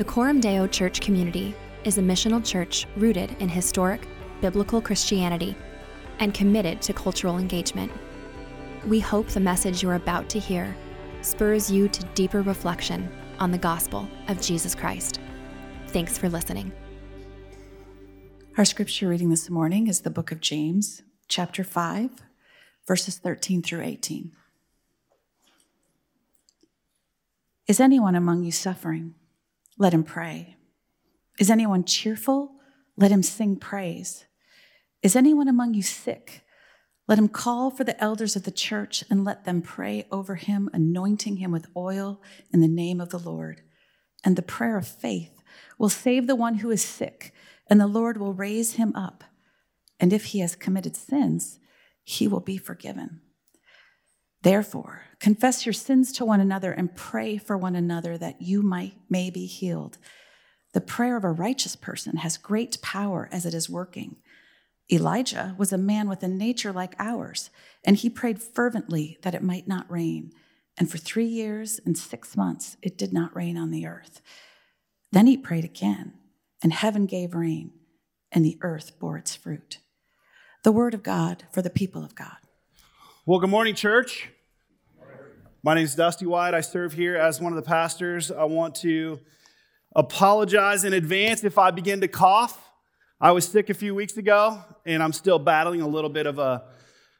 The Coram Deo Church community is a missional church rooted in historic, biblical Christianity and committed to cultural engagement. We hope the message you're about to hear spurs you to deeper reflection on the gospel of Jesus Christ. Thanks for listening. Our scripture reading this morning is the book of James, chapter 5, verses 13 through 18. Is anyone among you suffering? Let him pray. Is anyone cheerful? Let him sing praise. Is anyone among you sick? Let him call for the elders of the church and let them pray over him, anointing him with oil in the name of the Lord. And the prayer of faith will save the one who is sick, and the Lord will raise him up. And if he has committed sins, he will be forgiven. Therefore, confess your sins to one another and pray for one another that you might, may be healed. The prayer of a righteous person has great power as it is working. Elijah was a man with a nature like ours, and he prayed fervently that it might not rain. And for three years and six months, it did not rain on the earth. Then he prayed again, and heaven gave rain, and the earth bore its fruit. The word of God for the people of God. Well, good morning, church. My name is Dusty White. I serve here as one of the pastors. I want to apologize in advance if I begin to cough. I was sick a few weeks ago, and I'm still battling a little bit of a,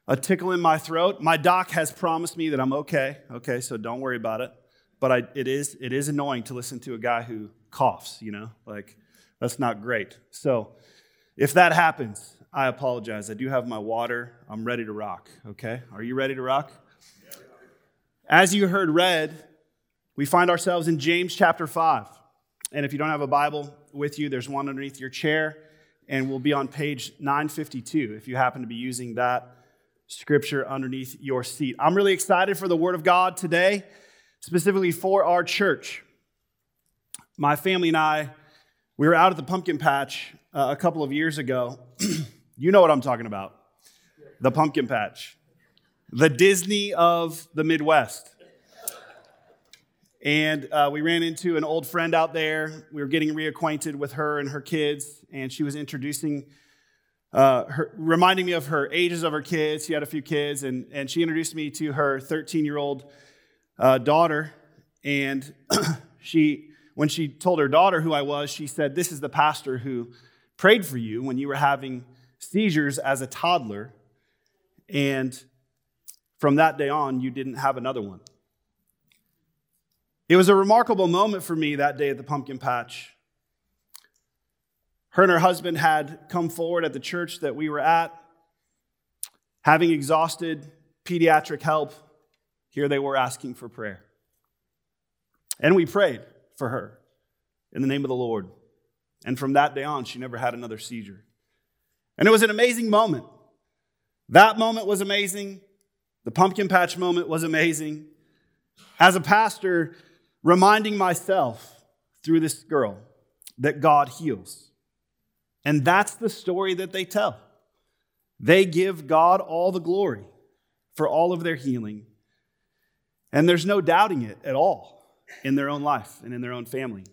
a tickle in my throat. My doc has promised me that I'm okay, okay, so don't worry about it. But I, it, is, it is annoying to listen to a guy who coughs, you know? Like, that's not great. So, if that happens, I apologize. I do have my water. I'm ready to rock, okay? Are you ready to rock? As you heard read, we find ourselves in James chapter 5. And if you don't have a Bible with you, there's one underneath your chair and we'll be on page 952 if you happen to be using that scripture underneath your seat. I'm really excited for the Word of God today, specifically for our church. My family and I, we were out at the pumpkin patch uh, a couple of years ago. you know what I'm talking about the pumpkin patch, the Disney of the Midwest. And uh, we ran into an old friend out there. We were getting reacquainted with her and her kids, and she was introducing, uh, her, reminding me of her ages of her kids. She had a few kids, and, and she introduced me to her 13 year old uh, daughter. And she, when she told her daughter who I was, she said, This is the pastor who prayed for you when you were having seizures as a toddler. And from that day on, you didn't have another one. It was a remarkable moment for me that day at the pumpkin patch. Her and her husband had come forward at the church that we were at, having exhausted pediatric help. Here they were asking for prayer. And we prayed for her in the name of the Lord. And from that day on, she never had another seizure. And it was an amazing moment. That moment was amazing. The pumpkin patch moment was amazing. As a pastor, reminding myself through this girl that God heals. And that's the story that they tell. They give God all the glory for all of their healing. And there's no doubting it at all in their own life and in their own family.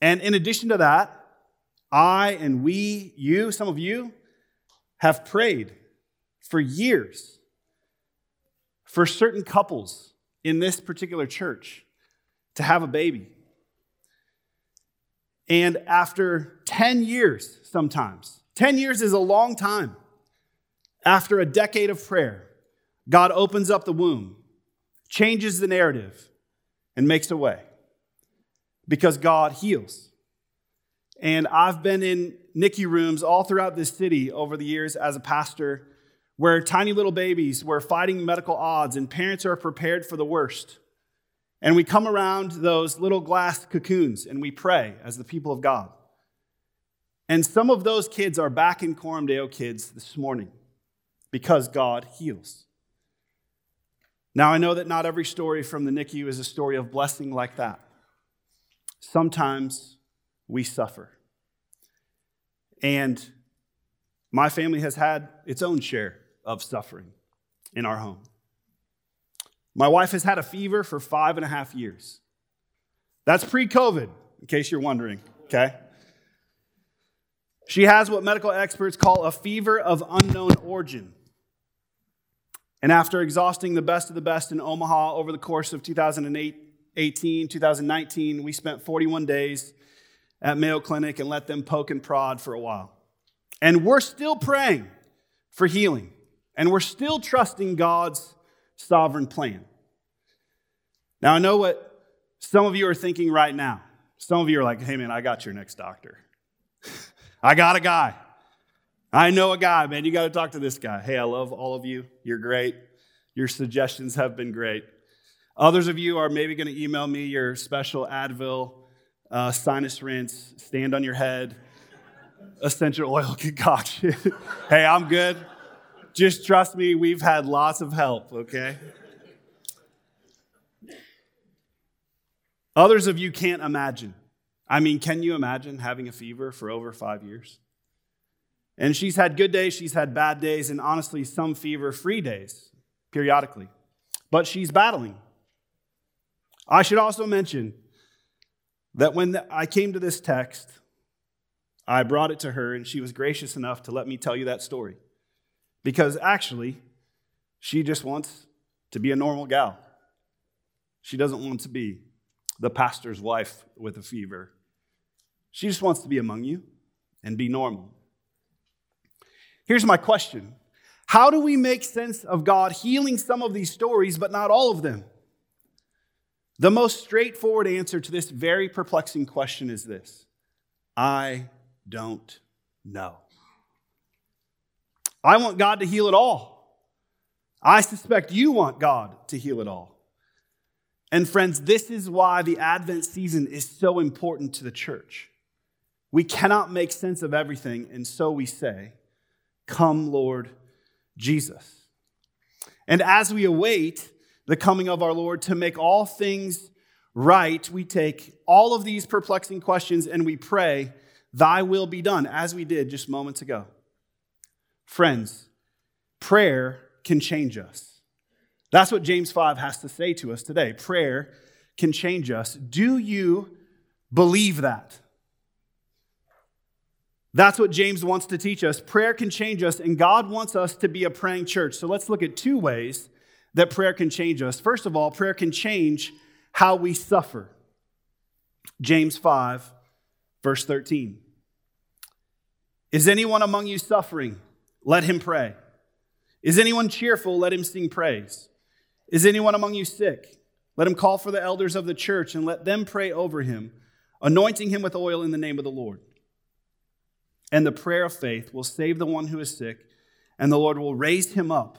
And in addition to that, I and we, you, some of you, have prayed for years for certain couples in this particular church to have a baby. And after 10 years, sometimes, 10 years is a long time. After a decade of prayer, God opens up the womb, changes the narrative, and makes a way because God heals. And I've been in NICU rooms all throughout this city over the years as a pastor where tiny little babies were fighting medical odds and parents are prepared for the worst. And we come around those little glass cocoons and we pray as the people of God. And some of those kids are back in Coram Deo Kids this morning because God heals. Now, I know that not every story from the NICU is a story of blessing like that. Sometimes we suffer. And my family has had its own share of suffering in our home. My wife has had a fever for five and a half years. That's pre COVID. in case you're wondering, okay? She has what medical experts call a fever of unknown origin. And after exhausting the best of the best in Omaha over the course of 2018, 2019, we spent 41 days at Mayo Clinic and let them poke and prod for a while. And we're still praying for healing, and we're still trusting God's sovereign plan. Now, I know what some of you are thinking right now. Some of you are like, hey, man, I got your next doctor. I got a guy. I know a guy, man. You got to talk to this guy. Hey, I love all of you. You're great. Your suggestions have been great. Others of you are maybe going to email me your special Advil, uh, sinus rinse, stand on your head, essential oil concoction. hey, I'm good. Just trust me, we've had lots of help, okay? Others of you can't imagine. I mean, can you imagine having a fever for over five years? And she's had good days, she's had bad days, and honestly, some fever free days periodically. But she's battling. I should also mention that when I came to this text, I brought it to her, and she was gracious enough to let me tell you that story. Because actually, she just wants to be a normal gal. She doesn't want to be the pastor's wife with a fever. She just wants to be among you and be normal. Here's my question How do we make sense of God healing some of these stories, but not all of them? The most straightforward answer to this very perplexing question is this I don't know. I want God to heal it all. I suspect you want God to heal it all. And friends, this is why the Advent season is so important to the church. We cannot make sense of everything, and so we say, Come, Lord Jesus. And as we await the coming of our Lord to make all things right, we take all of these perplexing questions and we pray, Thy will be done, as we did just moments ago. Friends, prayer can change us. That's what James 5 has to say to us today. Prayer can change us. Do you believe that? That's what James wants to teach us. Prayer can change us, and God wants us to be a praying church. So let's look at two ways that prayer can change us. First of all, prayer can change how we suffer. James 5, verse 13. Is anyone among you suffering? Let him pray. Is anyone cheerful? Let him sing praise. Is anyone among you sick? Let him call for the elders of the church and let them pray over him, anointing him with oil in the name of the Lord. And the prayer of faith will save the one who is sick, and the Lord will raise him up.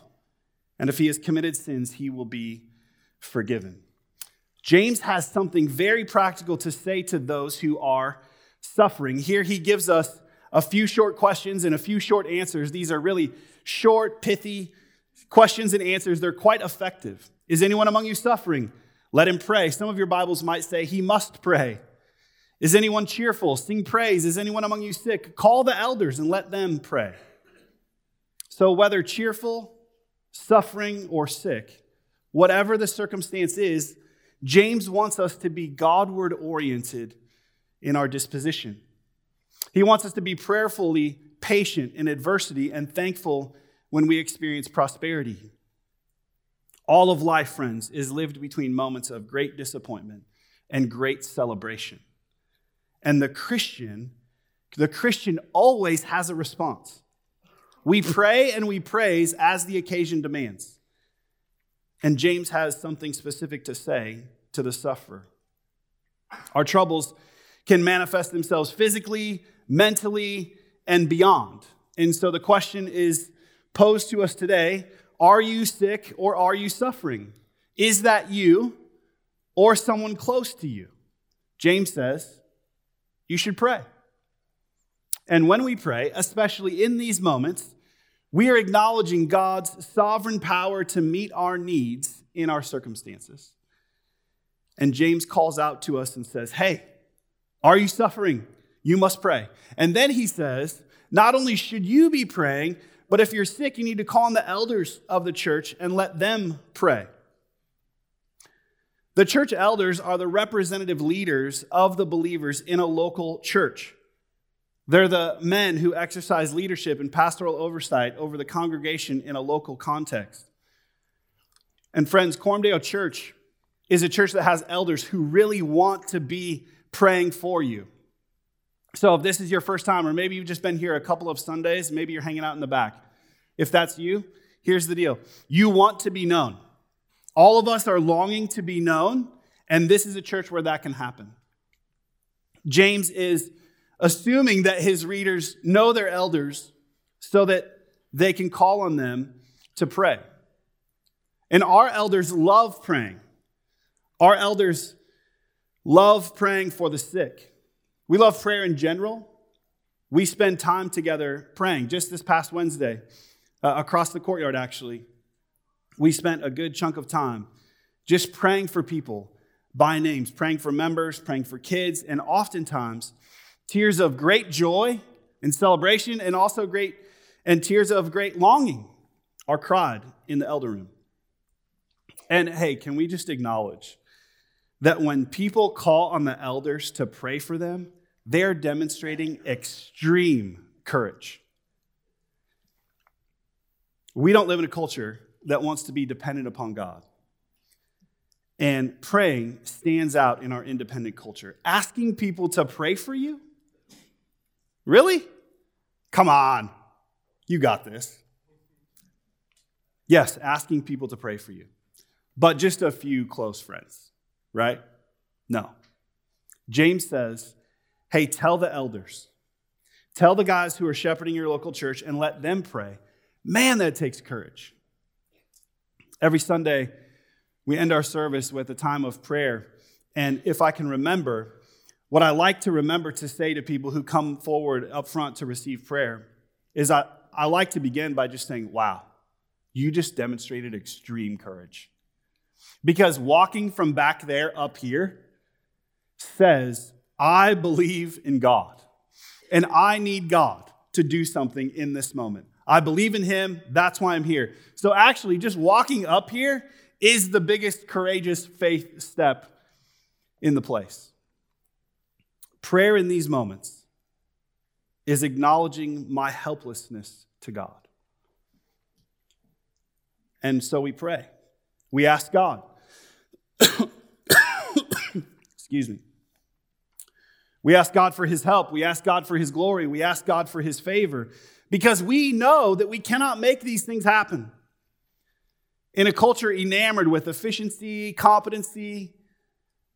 And if he has committed sins, he will be forgiven. James has something very practical to say to those who are suffering. Here he gives us a few short questions and a few short answers. These are really short, pithy questions and answers. They're quite effective. Is anyone among you suffering? Let him pray. Some of your Bibles might say he must pray. Is anyone cheerful? Sing praise. Is anyone among you sick? Call the elders and let them pray. So, whether cheerful, suffering, or sick, whatever the circumstance is, James wants us to be Godward oriented in our disposition. He wants us to be prayerfully patient in adversity and thankful when we experience prosperity. All of life, friends, is lived between moments of great disappointment and great celebration. And the Christian, the Christian always has a response. We pray and we praise as the occasion demands. And James has something specific to say to the sufferer. Our troubles can manifest themselves physically, mentally, and beyond. And so the question is posed to us today Are you sick or are you suffering? Is that you or someone close to you? James says, you should pray. And when we pray, especially in these moments, we are acknowledging God's sovereign power to meet our needs in our circumstances. And James calls out to us and says, Hey, are you suffering? You must pray. And then he says, Not only should you be praying, but if you're sick, you need to call on the elders of the church and let them pray. The church elders are the representative leaders of the believers in a local church. They're the men who exercise leadership and pastoral oversight over the congregation in a local context. And friends, Coram Deo Church is a church that has elders who really want to be praying for you. So if this is your first time, or maybe you've just been here a couple of Sundays, maybe you're hanging out in the back. If that's you, here's the deal you want to be known. All of us are longing to be known, and this is a church where that can happen. James is assuming that his readers know their elders so that they can call on them to pray. And our elders love praying. Our elders love praying for the sick. We love prayer in general. We spend time together praying. Just this past Wednesday, uh, across the courtyard, actually, we spent a good chunk of time just praying for people by names, praying for members, praying for kids, and oftentimes tears of great joy and celebration, and also great and tears of great longing are cried in the elder room. And hey, can we just acknowledge that when people call on the elders to pray for them, they're demonstrating extreme courage. We don't live in a culture that wants to be dependent upon God. And praying stands out in our independent culture. Asking people to pray for you? Really? Come on. You got this. Yes, asking people to pray for you, but just a few close friends, right? No. James says, hey, tell the elders, tell the guys who are shepherding your local church and let them pray. Man, that takes courage. Every Sunday, we end our service with a time of prayer. And if I can remember, what I like to remember to say to people who come forward up front to receive prayer is I, I like to begin by just saying, Wow, you just demonstrated extreme courage. Because walking from back there up here says, I believe in God, and I need God to do something in this moment. I believe in him. That's why I'm here. So, actually, just walking up here is the biggest courageous faith step in the place. Prayer in these moments is acknowledging my helplessness to God. And so we pray. We ask God. Excuse me. We ask God for his help. We ask God for his glory. We ask God for his favor because we know that we cannot make these things happen. In a culture enamored with efficiency, competency,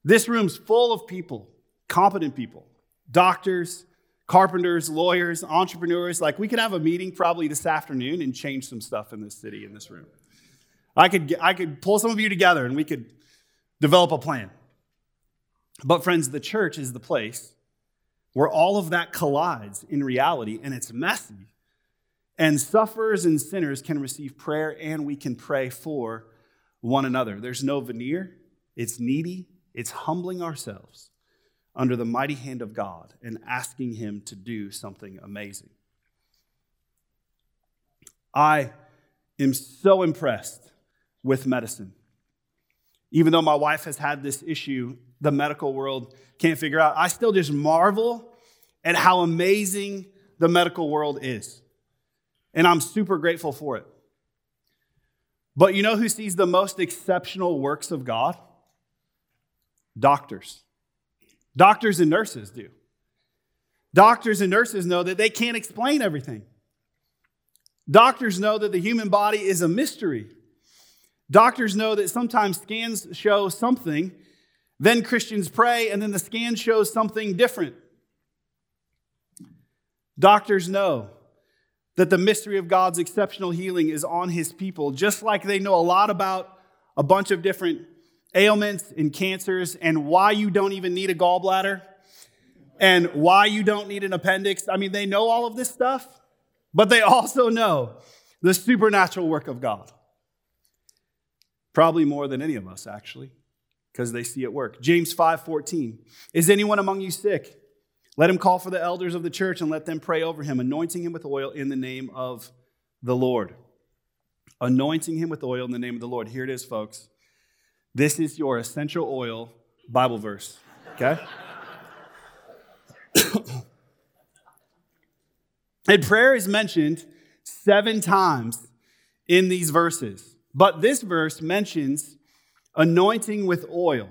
this room's full of people, competent people, doctors, carpenters, lawyers, entrepreneurs. Like, we could have a meeting probably this afternoon and change some stuff in this city, in this room. I could, I could pull some of you together and we could develop a plan. But, friends, the church is the place where all of that collides in reality, and it's messy. And sufferers and sinners can receive prayer, and we can pray for one another. There's no veneer, it's needy, it's humbling ourselves under the mighty hand of God and asking Him to do something amazing. I am so impressed with medicine. Even though my wife has had this issue, the medical world can't figure out, I still just marvel at how amazing the medical world is. And I'm super grateful for it. But you know who sees the most exceptional works of God? Doctors. Doctors and nurses do. Doctors and nurses know that they can't explain everything. Doctors know that the human body is a mystery. Doctors know that sometimes scans show something, then Christians pray, and then the scan shows something different. Doctors know that the mystery of God's exceptional healing is on his people, just like they know a lot about a bunch of different ailments and cancers and why you don't even need a gallbladder and why you don't need an appendix. I mean, they know all of this stuff, but they also know the supernatural work of God. Probably more than any of us, actually, because they see it work. James 5 14. Is anyone among you sick? Let him call for the elders of the church and let them pray over him, anointing him with oil in the name of the Lord. Anointing him with oil in the name of the Lord. Here it is, folks. This is your essential oil Bible verse, okay? and prayer is mentioned seven times in these verses. But this verse mentions anointing with oil.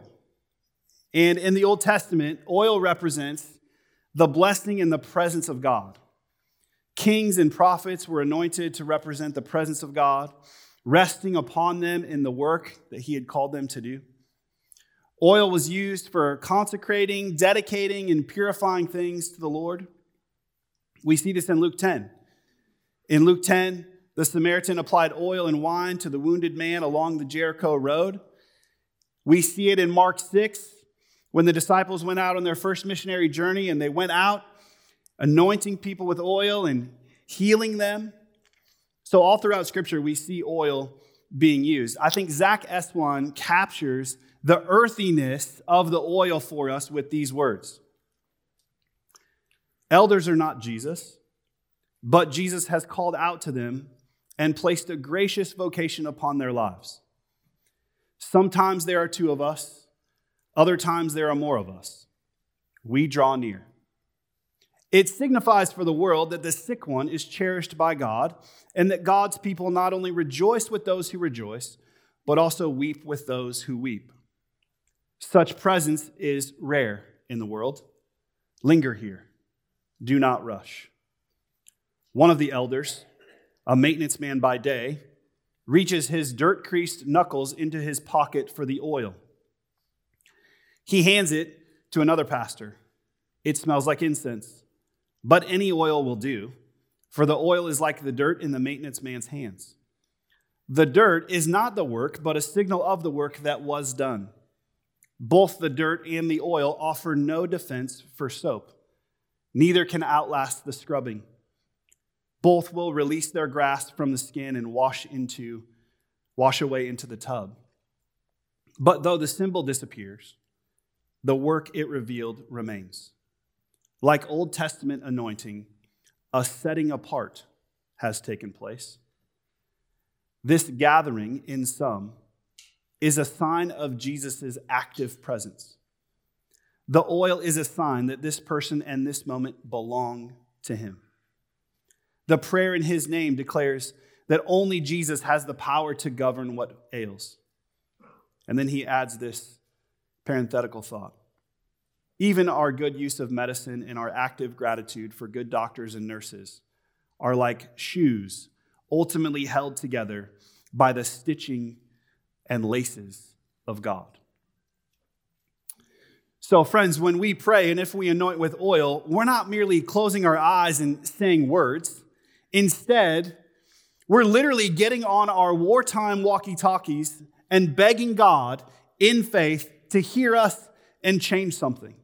And in the Old Testament, oil represents the blessing and the presence of God. Kings and prophets were anointed to represent the presence of God, resting upon them in the work that He had called them to do. Oil was used for consecrating, dedicating, and purifying things to the Lord. We see this in Luke 10. In Luke 10, the Samaritan applied oil and wine to the wounded man along the Jericho road. We see it in Mark 6 when the disciples went out on their first missionary journey and they went out anointing people with oil and healing them. So, all throughout Scripture, we see oil being used. I think Zack Eswine captures the earthiness of the oil for us with these words Elders are not Jesus, but Jesus has called out to them and placed a gracious vocation upon their lives. Sometimes there are two of us, other times there are more of us. We draw near. It signifies for the world that the sick one is cherished by God and that God's people not only rejoice with those who rejoice, but also weep with those who weep. Such presence is rare in the world. Linger here. Do not rush. One of the elders, a maintenance man by day, reaches his dirt creased knuckles into his pocket for the oil. He hands it to another pastor. It smells like incense, but any oil will do, for the oil is like the dirt in the maintenance man's hands. The dirt is not the work, but a signal of the work that was done. Both the dirt and the oil offer no defense for soap, neither can outlast the scrubbing. Both will release their grasp from the skin and wash into wash away into the tub. But though the symbol disappears, the work it revealed remains. Like Old Testament anointing, a setting apart has taken place. This gathering in some is a sign of Jesus' active presence. The oil is a sign that this person and this moment belong to him. The prayer in his name declares that only Jesus has the power to govern what ails. And then he adds this parenthetical thought. Even our good use of medicine and our active gratitude for good doctors and nurses are like shoes ultimately held together by the stitching and laces of God. So, friends, when we pray and if we anoint with oil, we're not merely closing our eyes and saying words. Instead, we're literally getting on our wartime walkie talkies and begging God in faith to hear us and change something.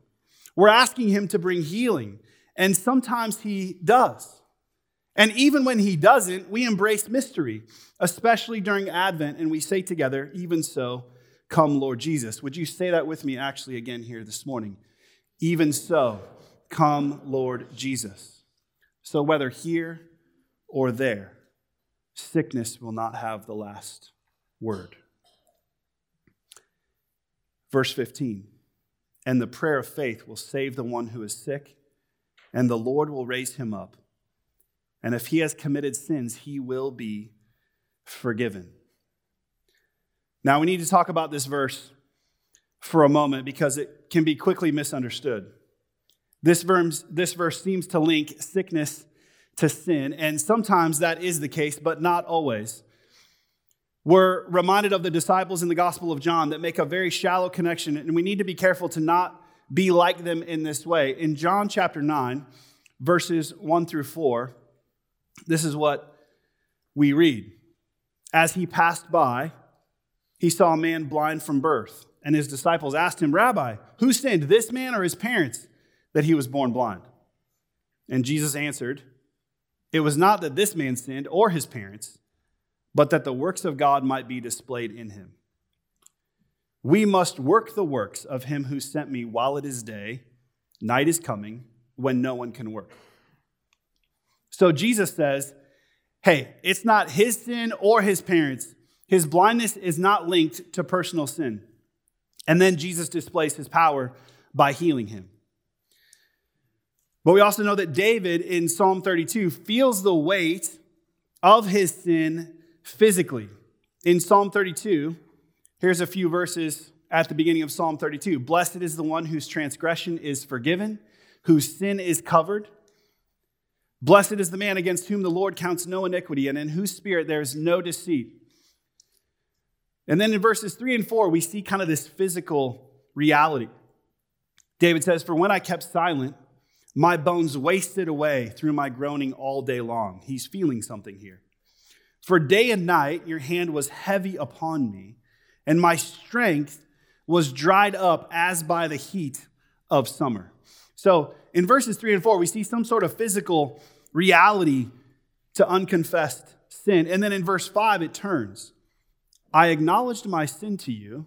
We're asking Him to bring healing, and sometimes He does. And even when He doesn't, we embrace mystery, especially during Advent, and we say together, Even so, come, Lord Jesus. Would you say that with me actually again here this morning? Even so, come, Lord Jesus. So whether here or there, sickness will not have the last word. Verse 15 And the prayer of faith will save the one who is sick, and the Lord will raise him up. And if he has committed sins, he will be forgiven. Now, we need to talk about this verse for a moment because it can be quickly misunderstood. This verse, this verse seems to link sickness to sin. And sometimes that is the case, but not always. We're reminded of the disciples in the Gospel of John that make a very shallow connection, and we need to be careful to not be like them in this way. In John chapter 9, verses 1 through 4, this is what we read. As he passed by, he saw a man blind from birth, and his disciples asked him, Rabbi, who sinned, this man or his parents, that he was born blind? And Jesus answered, it was not that this man sinned or his parents, but that the works of God might be displayed in him. We must work the works of him who sent me while it is day. Night is coming when no one can work. So Jesus says, hey, it's not his sin or his parents. His blindness is not linked to personal sin. And then Jesus displays his power by healing him. But we also know that David in Psalm 32 feels the weight of his sin physically. In Psalm 32, here's a few verses at the beginning of Psalm 32 Blessed is the one whose transgression is forgiven, whose sin is covered. Blessed is the man against whom the Lord counts no iniquity, and in whose spirit there is no deceit. And then in verses 3 and 4, we see kind of this physical reality. David says, For when I kept silent, my bones wasted away through my groaning all day long. He's feeling something here. For day and night your hand was heavy upon me, and my strength was dried up as by the heat of summer. So in verses three and four, we see some sort of physical reality to unconfessed sin. And then in verse five, it turns I acknowledged my sin to you,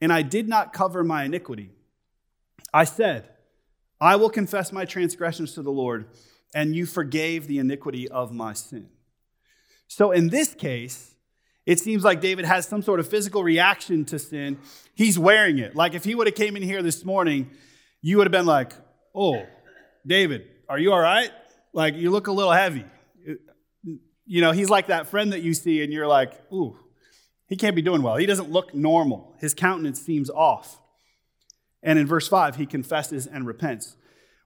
and I did not cover my iniquity. I said, I will confess my transgressions to the Lord, and you forgave the iniquity of my sin. So in this case, it seems like David has some sort of physical reaction to sin. He's wearing it. Like if he would have came in here this morning, you would have been like, "Oh, David, are you all right? Like you look a little heavy." You know, he's like that friend that you see and you're like, "Ooh, he can't be doing well. He doesn't look normal. His countenance seems off." And in verse 5, he confesses and repents.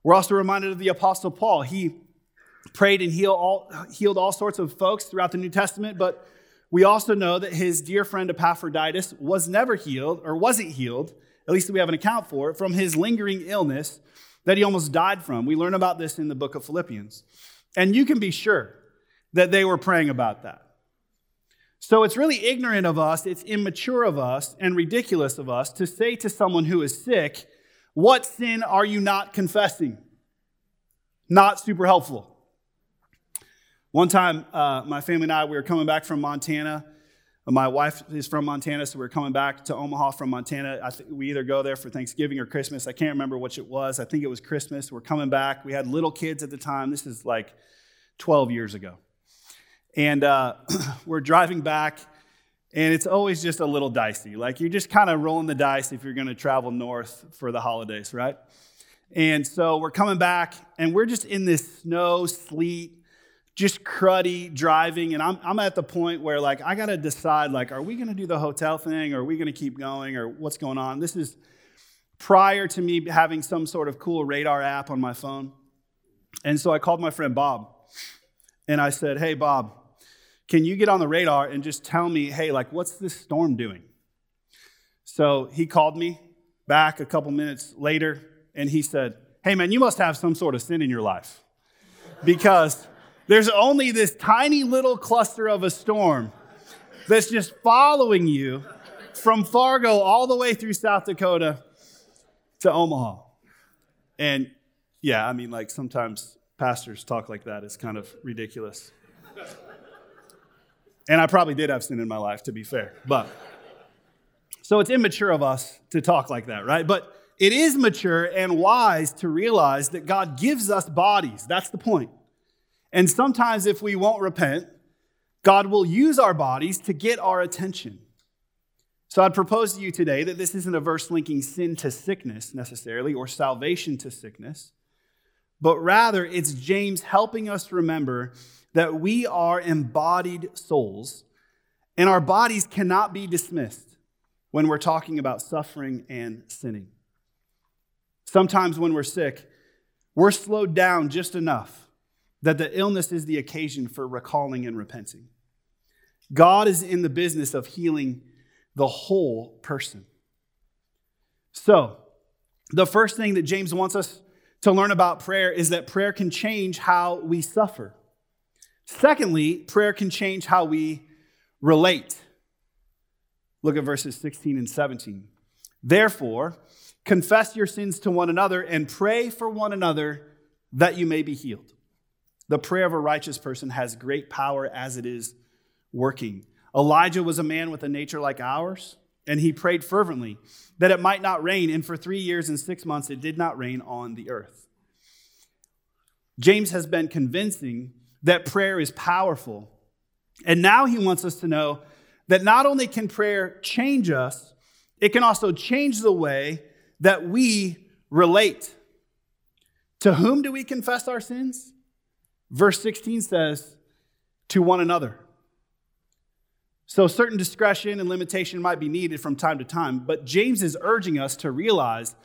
We're also reminded of the Apostle Paul. He prayed and healed all, healed all sorts of folks throughout the New Testament, but we also know that his dear friend Epaphroditus was never healed, or wasn't healed, at least we have an account for it, from his lingering illness that he almost died from. We learn about this in the book of Philippians. And you can be sure that they were praying about that. So it's really ignorant of us, it's immature of us, and ridiculous of us to say to someone who is sick, What sin are you not confessing? Not super helpful. One time, uh, my family and I, we were coming back from Montana. My wife is from Montana, so we are coming back to Omaha from Montana. I think we either go there for Thanksgiving or Christmas. I can't remember which it was. I think it was Christmas. We're coming back. We had little kids at the time. This is like 12 years ago. And uh, we're driving back, and it's always just a little dicey. Like you're just kind of rolling the dice if you're going to travel north for the holidays, right? And so we're coming back, and we're just in this snow, sleet, just cruddy driving. And I'm, I'm at the point where, like, I got to decide, like, are we going to do the hotel thing, or are we going to keep going, or what's going on? This is prior to me having some sort of cool radar app on my phone. And so I called my friend Bob, and I said, Hey, Bob, can you get on the radar and just tell me, hey, like, what's this storm doing? So he called me back a couple minutes later and he said, hey, man, you must have some sort of sin in your life because there's only this tiny little cluster of a storm that's just following you from Fargo all the way through South Dakota to Omaha. And yeah, I mean, like sometimes pastors talk like that. It's kind of ridiculous. And I probably did have sin in my life, to be fair. But so it's immature of us to talk like that, right? But it is mature and wise to realize that God gives us bodies. That's the point. And sometimes, if we won't repent, God will use our bodies to get our attention. So I'd propose to you today that this isn't a verse linking sin to sickness necessarily or salvation to sickness, but rather it's James helping us remember that we are embodied souls, and our bodies cannot be dismissed when we're talking about suffering and sinning. Sometimes when we're sick, we're slowed down just enough that the illness is the occasion for recalling and repenting. God is in the business of healing the whole person. So, the first thing that James wants us to learn about prayer is that prayer can change how we suffer. Secondly, prayer can change how we relate. Look at verses 16 and 17. Therefore, confess your sins to one another and pray for one another that you may be healed. The prayer of a righteous person has great power as it is working. Elijah was a man with a nature like ours, and he prayed fervently that it might not rain, and for three years and six months it did not rain on the earth. James has been convincing that prayer is powerful. And now he wants us to know that not only can prayer change us, it can also change the way that we relate. To whom do we confess our sins? Verse 16 says, to one another. So, certain discretion and limitation might be needed from time to time, but James is urging us to realize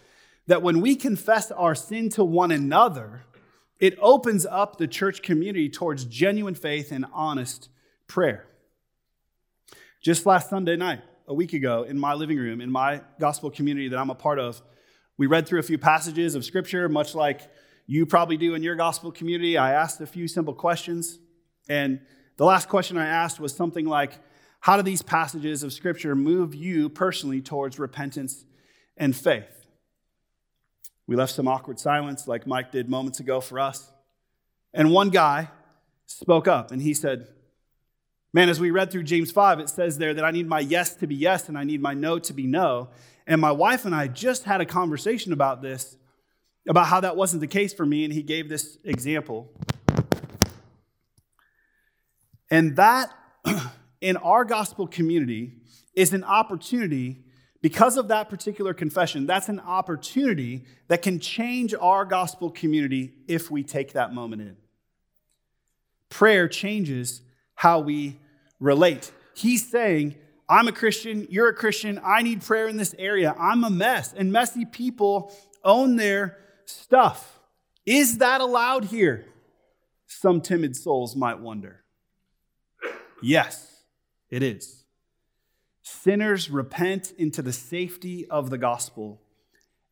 that when we confess our sin to one another, it opens up the church community towards genuine faith and honest prayer. Just last Sunday night, a week ago, in my living room, in my gospel community that I'm a part of, we read through a few passages of scripture, much like you probably do in your gospel community. I asked a few simple questions. And the last question I asked was something like How do these passages of scripture move you personally towards repentance and faith? We left some awkward silence, like Mike did moments ago for us. And one guy spoke up and he said, Man, as we read through James 5, it says there that I need my yes to be yes and I need my no to be no. And my wife and I just had a conversation about this, about how that wasn't the case for me, and he gave this example. And that, in our gospel community, is an opportunity, because of that particular confession, that's an opportunity that can change our gospel community if we take that moment in. Prayer changes how we relate. He's saying, I'm a Christian, you're a Christian, I need prayer in this area. I'm a mess, and messy people own their stuff. Is that allowed here? Some timid souls might wonder. Yes, it is. Sinners repent into the safety of the gospel.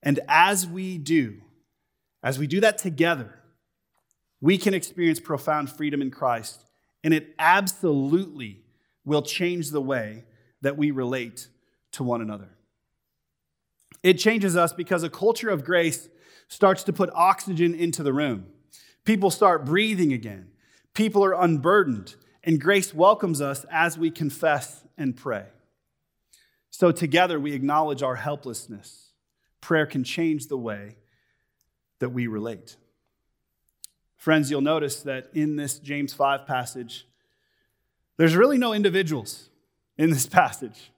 And as we do, as we do that together, we can experience profound freedom in Christ and it absolutely will change the way that we relate to one another. It changes us because a culture of grace starts to put oxygen into the room. People start breathing again. People are unburdened, and grace welcomes us as we confess and pray. So, together, we acknowledge our helplessness. Prayer can change the way that we relate. Friends, you'll notice that in this James 5 passage, there's really no individuals in this passage.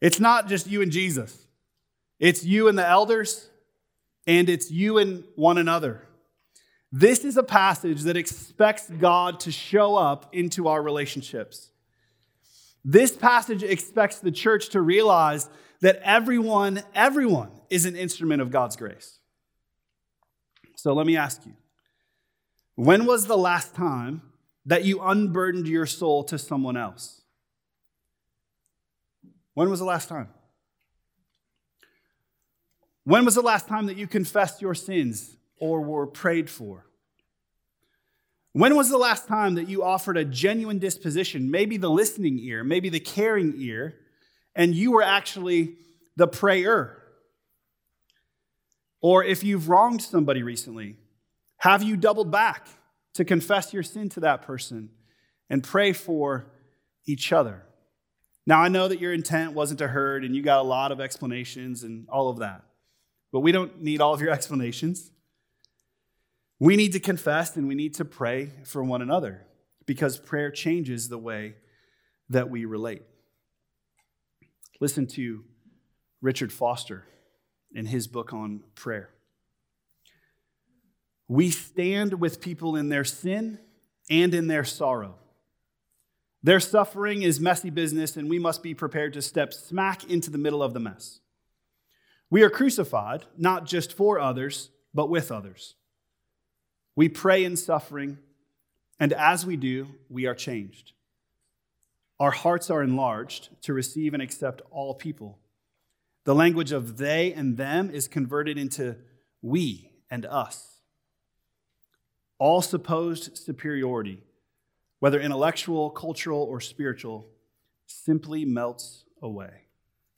It's not just you and Jesus, it's you and the elders, and it's you and one another. This is a passage that expects God to show up into our relationships. This passage expects the church to realize that everyone, everyone is an instrument of God's grace. So let me ask you when was the last time that you unburdened your soul to someone else? When was the last time? When was the last time that you confessed your sins or were prayed for? When was the last time that you offered a genuine disposition, maybe the listening ear, maybe the caring ear, and you were actually the prayer? Or if you've wronged somebody recently, have you doubled back to confess your sin to that person and pray for each other? Now, I know that your intent wasn't to hurt and you got a lot of explanations and all of that, but we don't need all of your explanations. We need to confess and we need to pray for one another because prayer changes the way that we relate. Listen to Richard Foster in his book on prayer. We stand with people in their sin and in their sorrow. Their suffering is messy business, and we must be prepared to step smack into the middle of the mess. We are crucified, not just for others, but with others. We pray in suffering, and as we do, we are changed. Our hearts are enlarged to receive and accept all people. The language of they and them is converted into we and us. All supposed superiority, whether intellectual, cultural, or spiritual, simply melts away.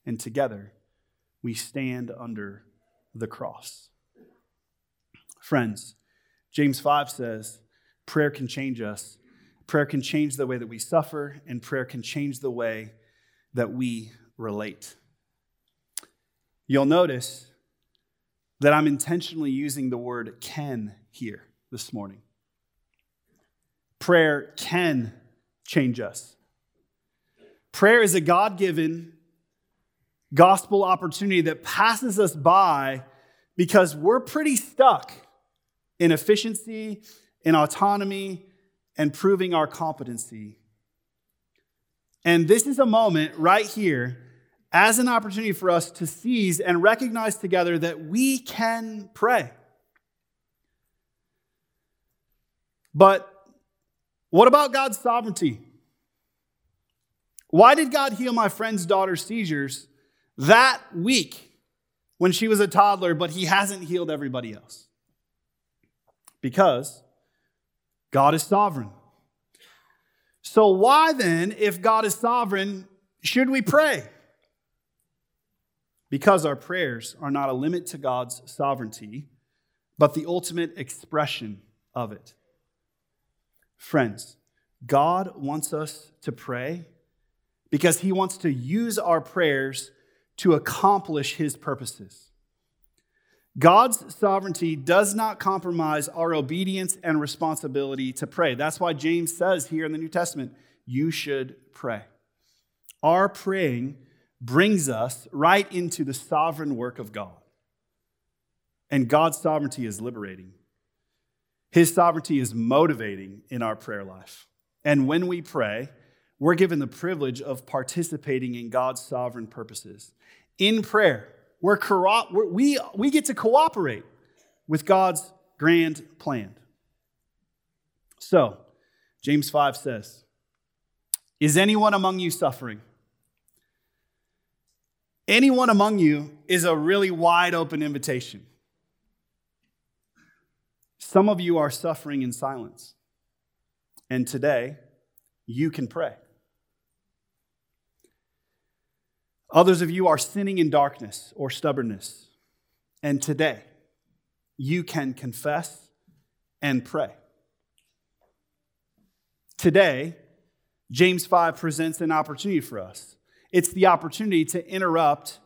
And together, we stand under the cross. Friends, James 5 says prayer can change us. Prayer can change the way that we suffer, and prayer can change the way that we relate. You'll notice that I'm intentionally using the word can here this morning. Prayer can change us. Prayer is a God given gospel opportunity that passes us by because we're pretty stuck in efficiency, in autonomy, and proving our competency. And this is a moment right here as an opportunity for us to seize and recognize together that we can pray. But what about God's sovereignty? Why did God heal my friend's daughter's seizures that week when she was a toddler, but he hasn't healed everybody else? Because God is sovereign. So, why then, if God is sovereign, should we pray? Because our prayers are not a limit to God's sovereignty, but the ultimate expression of it. Friends, God wants us to pray because he wants to use our prayers to accomplish his purposes. God's sovereignty does not compromise our obedience and responsibility to pray. That's why James says here in the New Testament, you should pray. Our praying brings us right into the sovereign work of God. And God's sovereignty is liberating. His sovereignty is motivating in our prayer life. And when we pray, we're given the privilege of participating in God's sovereign purposes. In prayer, we're we, we get to cooperate with God's grand plan. So, James 5 says, Is anyone among you suffering? Anyone among you is a really wide open invitation. Some of you are suffering in silence. And today, you can pray. Others of you are sinning in darkness or stubbornness. And today, you can confess and pray. Today, James 5 presents an opportunity for us. It's the opportunity to interrupt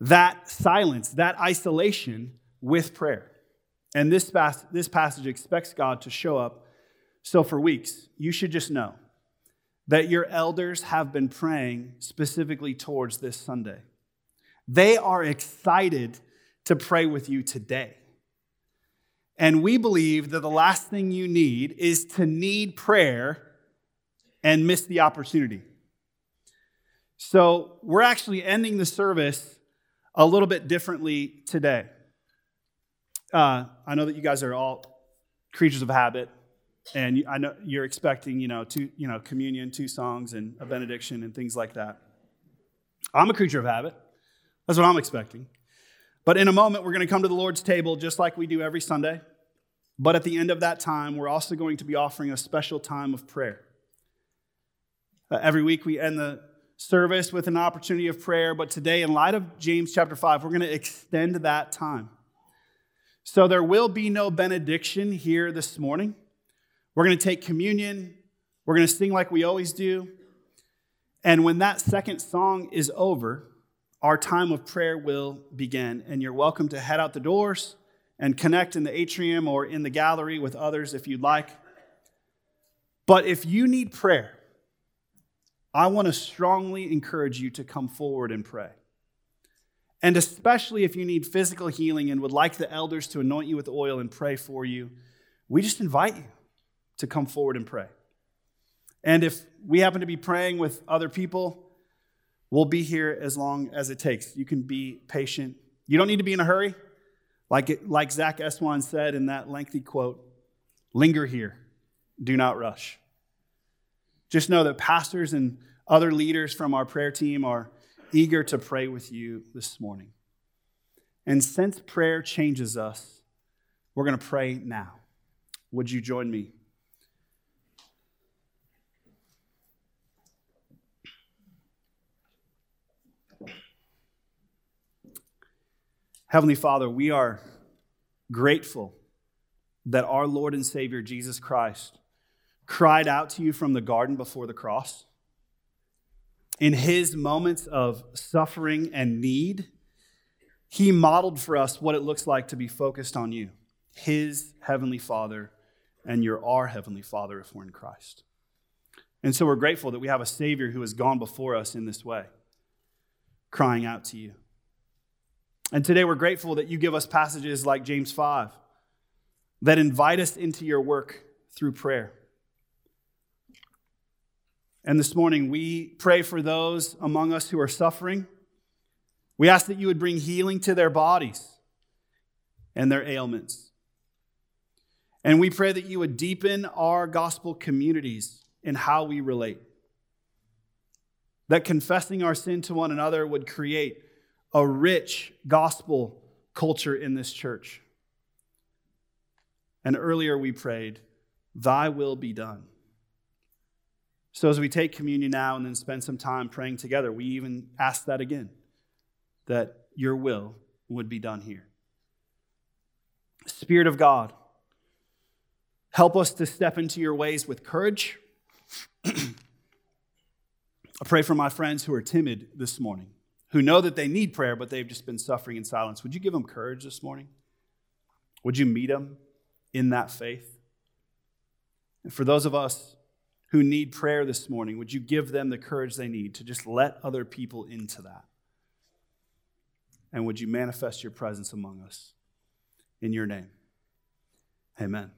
that silence, that isolation with prayer. And this, this passage expects God to show up. So, for weeks, you should just know that your elders have been praying specifically towards this Sunday. They are excited to pray with you today. And we believe that the last thing you need is to need prayer and miss the opportunity. So, we're actually ending the service a little bit differently today. Uh, I know that you guys are all creatures of habit and I know you're expecting, you know, two, you know, communion, two songs, and a benediction, and things like that. I'm a creature of habit. That's what I'm expecting. But in a moment, we're going to come to the Lord's table just like we do every Sunday. But at the end of that time, we're also going to be offering a special time of prayer. Uh, every week, we end the service with an opportunity of prayer. But today, in light of James chapter 5, we're going to extend that time. So there will be no benediction here this morning. We're going to take communion. We're going to sing like we always do. And when that second song is over, our time of prayer will begin. And you're welcome to head out the doors and connect in the atrium or in the gallery with others if you'd like. But if you need prayer, I want to strongly encourage you to come forward and pray. And especially if you need physical healing and would like the elders to anoint you with oil and pray for you, we just invite you to come forward and pray. And if we happen to be praying with other people, we'll be here as long as it takes. You can be patient. You don't need to be in a hurry. Like, it, like Zack Eswine said in that lengthy quote linger here, do not rush. Just know that pastors and other leaders from our prayer team are eager to pray with you this morning. And since prayer changes us, we're going to pray now. Would you join me? Heavenly Father, we are grateful that our Lord and Savior Jesus Christ cried out to you from the garden before the cross. In his moments of suffering and need, he modeled for us what it looks like to be focused on you, his heavenly Father, and you're our heavenly Father if we're in Christ. And so we're grateful that we have a Savior who has gone before us in this way. crying out to you. And today we're grateful that you give us passages like James 5 that invite us into your work through prayer. And this morning we pray for those among us who are suffering. We ask that you would bring healing to their bodies and their ailments. And we pray that you would deepen our gospel communities in how we relate. That confessing our sin to one another would create a rich gospel culture in this church. And earlier we prayed, Thy will be done. So as we take communion now and then spend some time praying together, we even ask that again that your will would be done here. Spirit of God, help us to step into your ways with courage. I pray for my friends who are timid this morning, who know that they need prayer, but they've just been suffering in silence. Would you give them courage this morning? Would you meet them in that faith? And for those of us who need prayer this morning, would you give them the courage they need to just let other people into that? And would you manifest your presence among us in your name? Amen.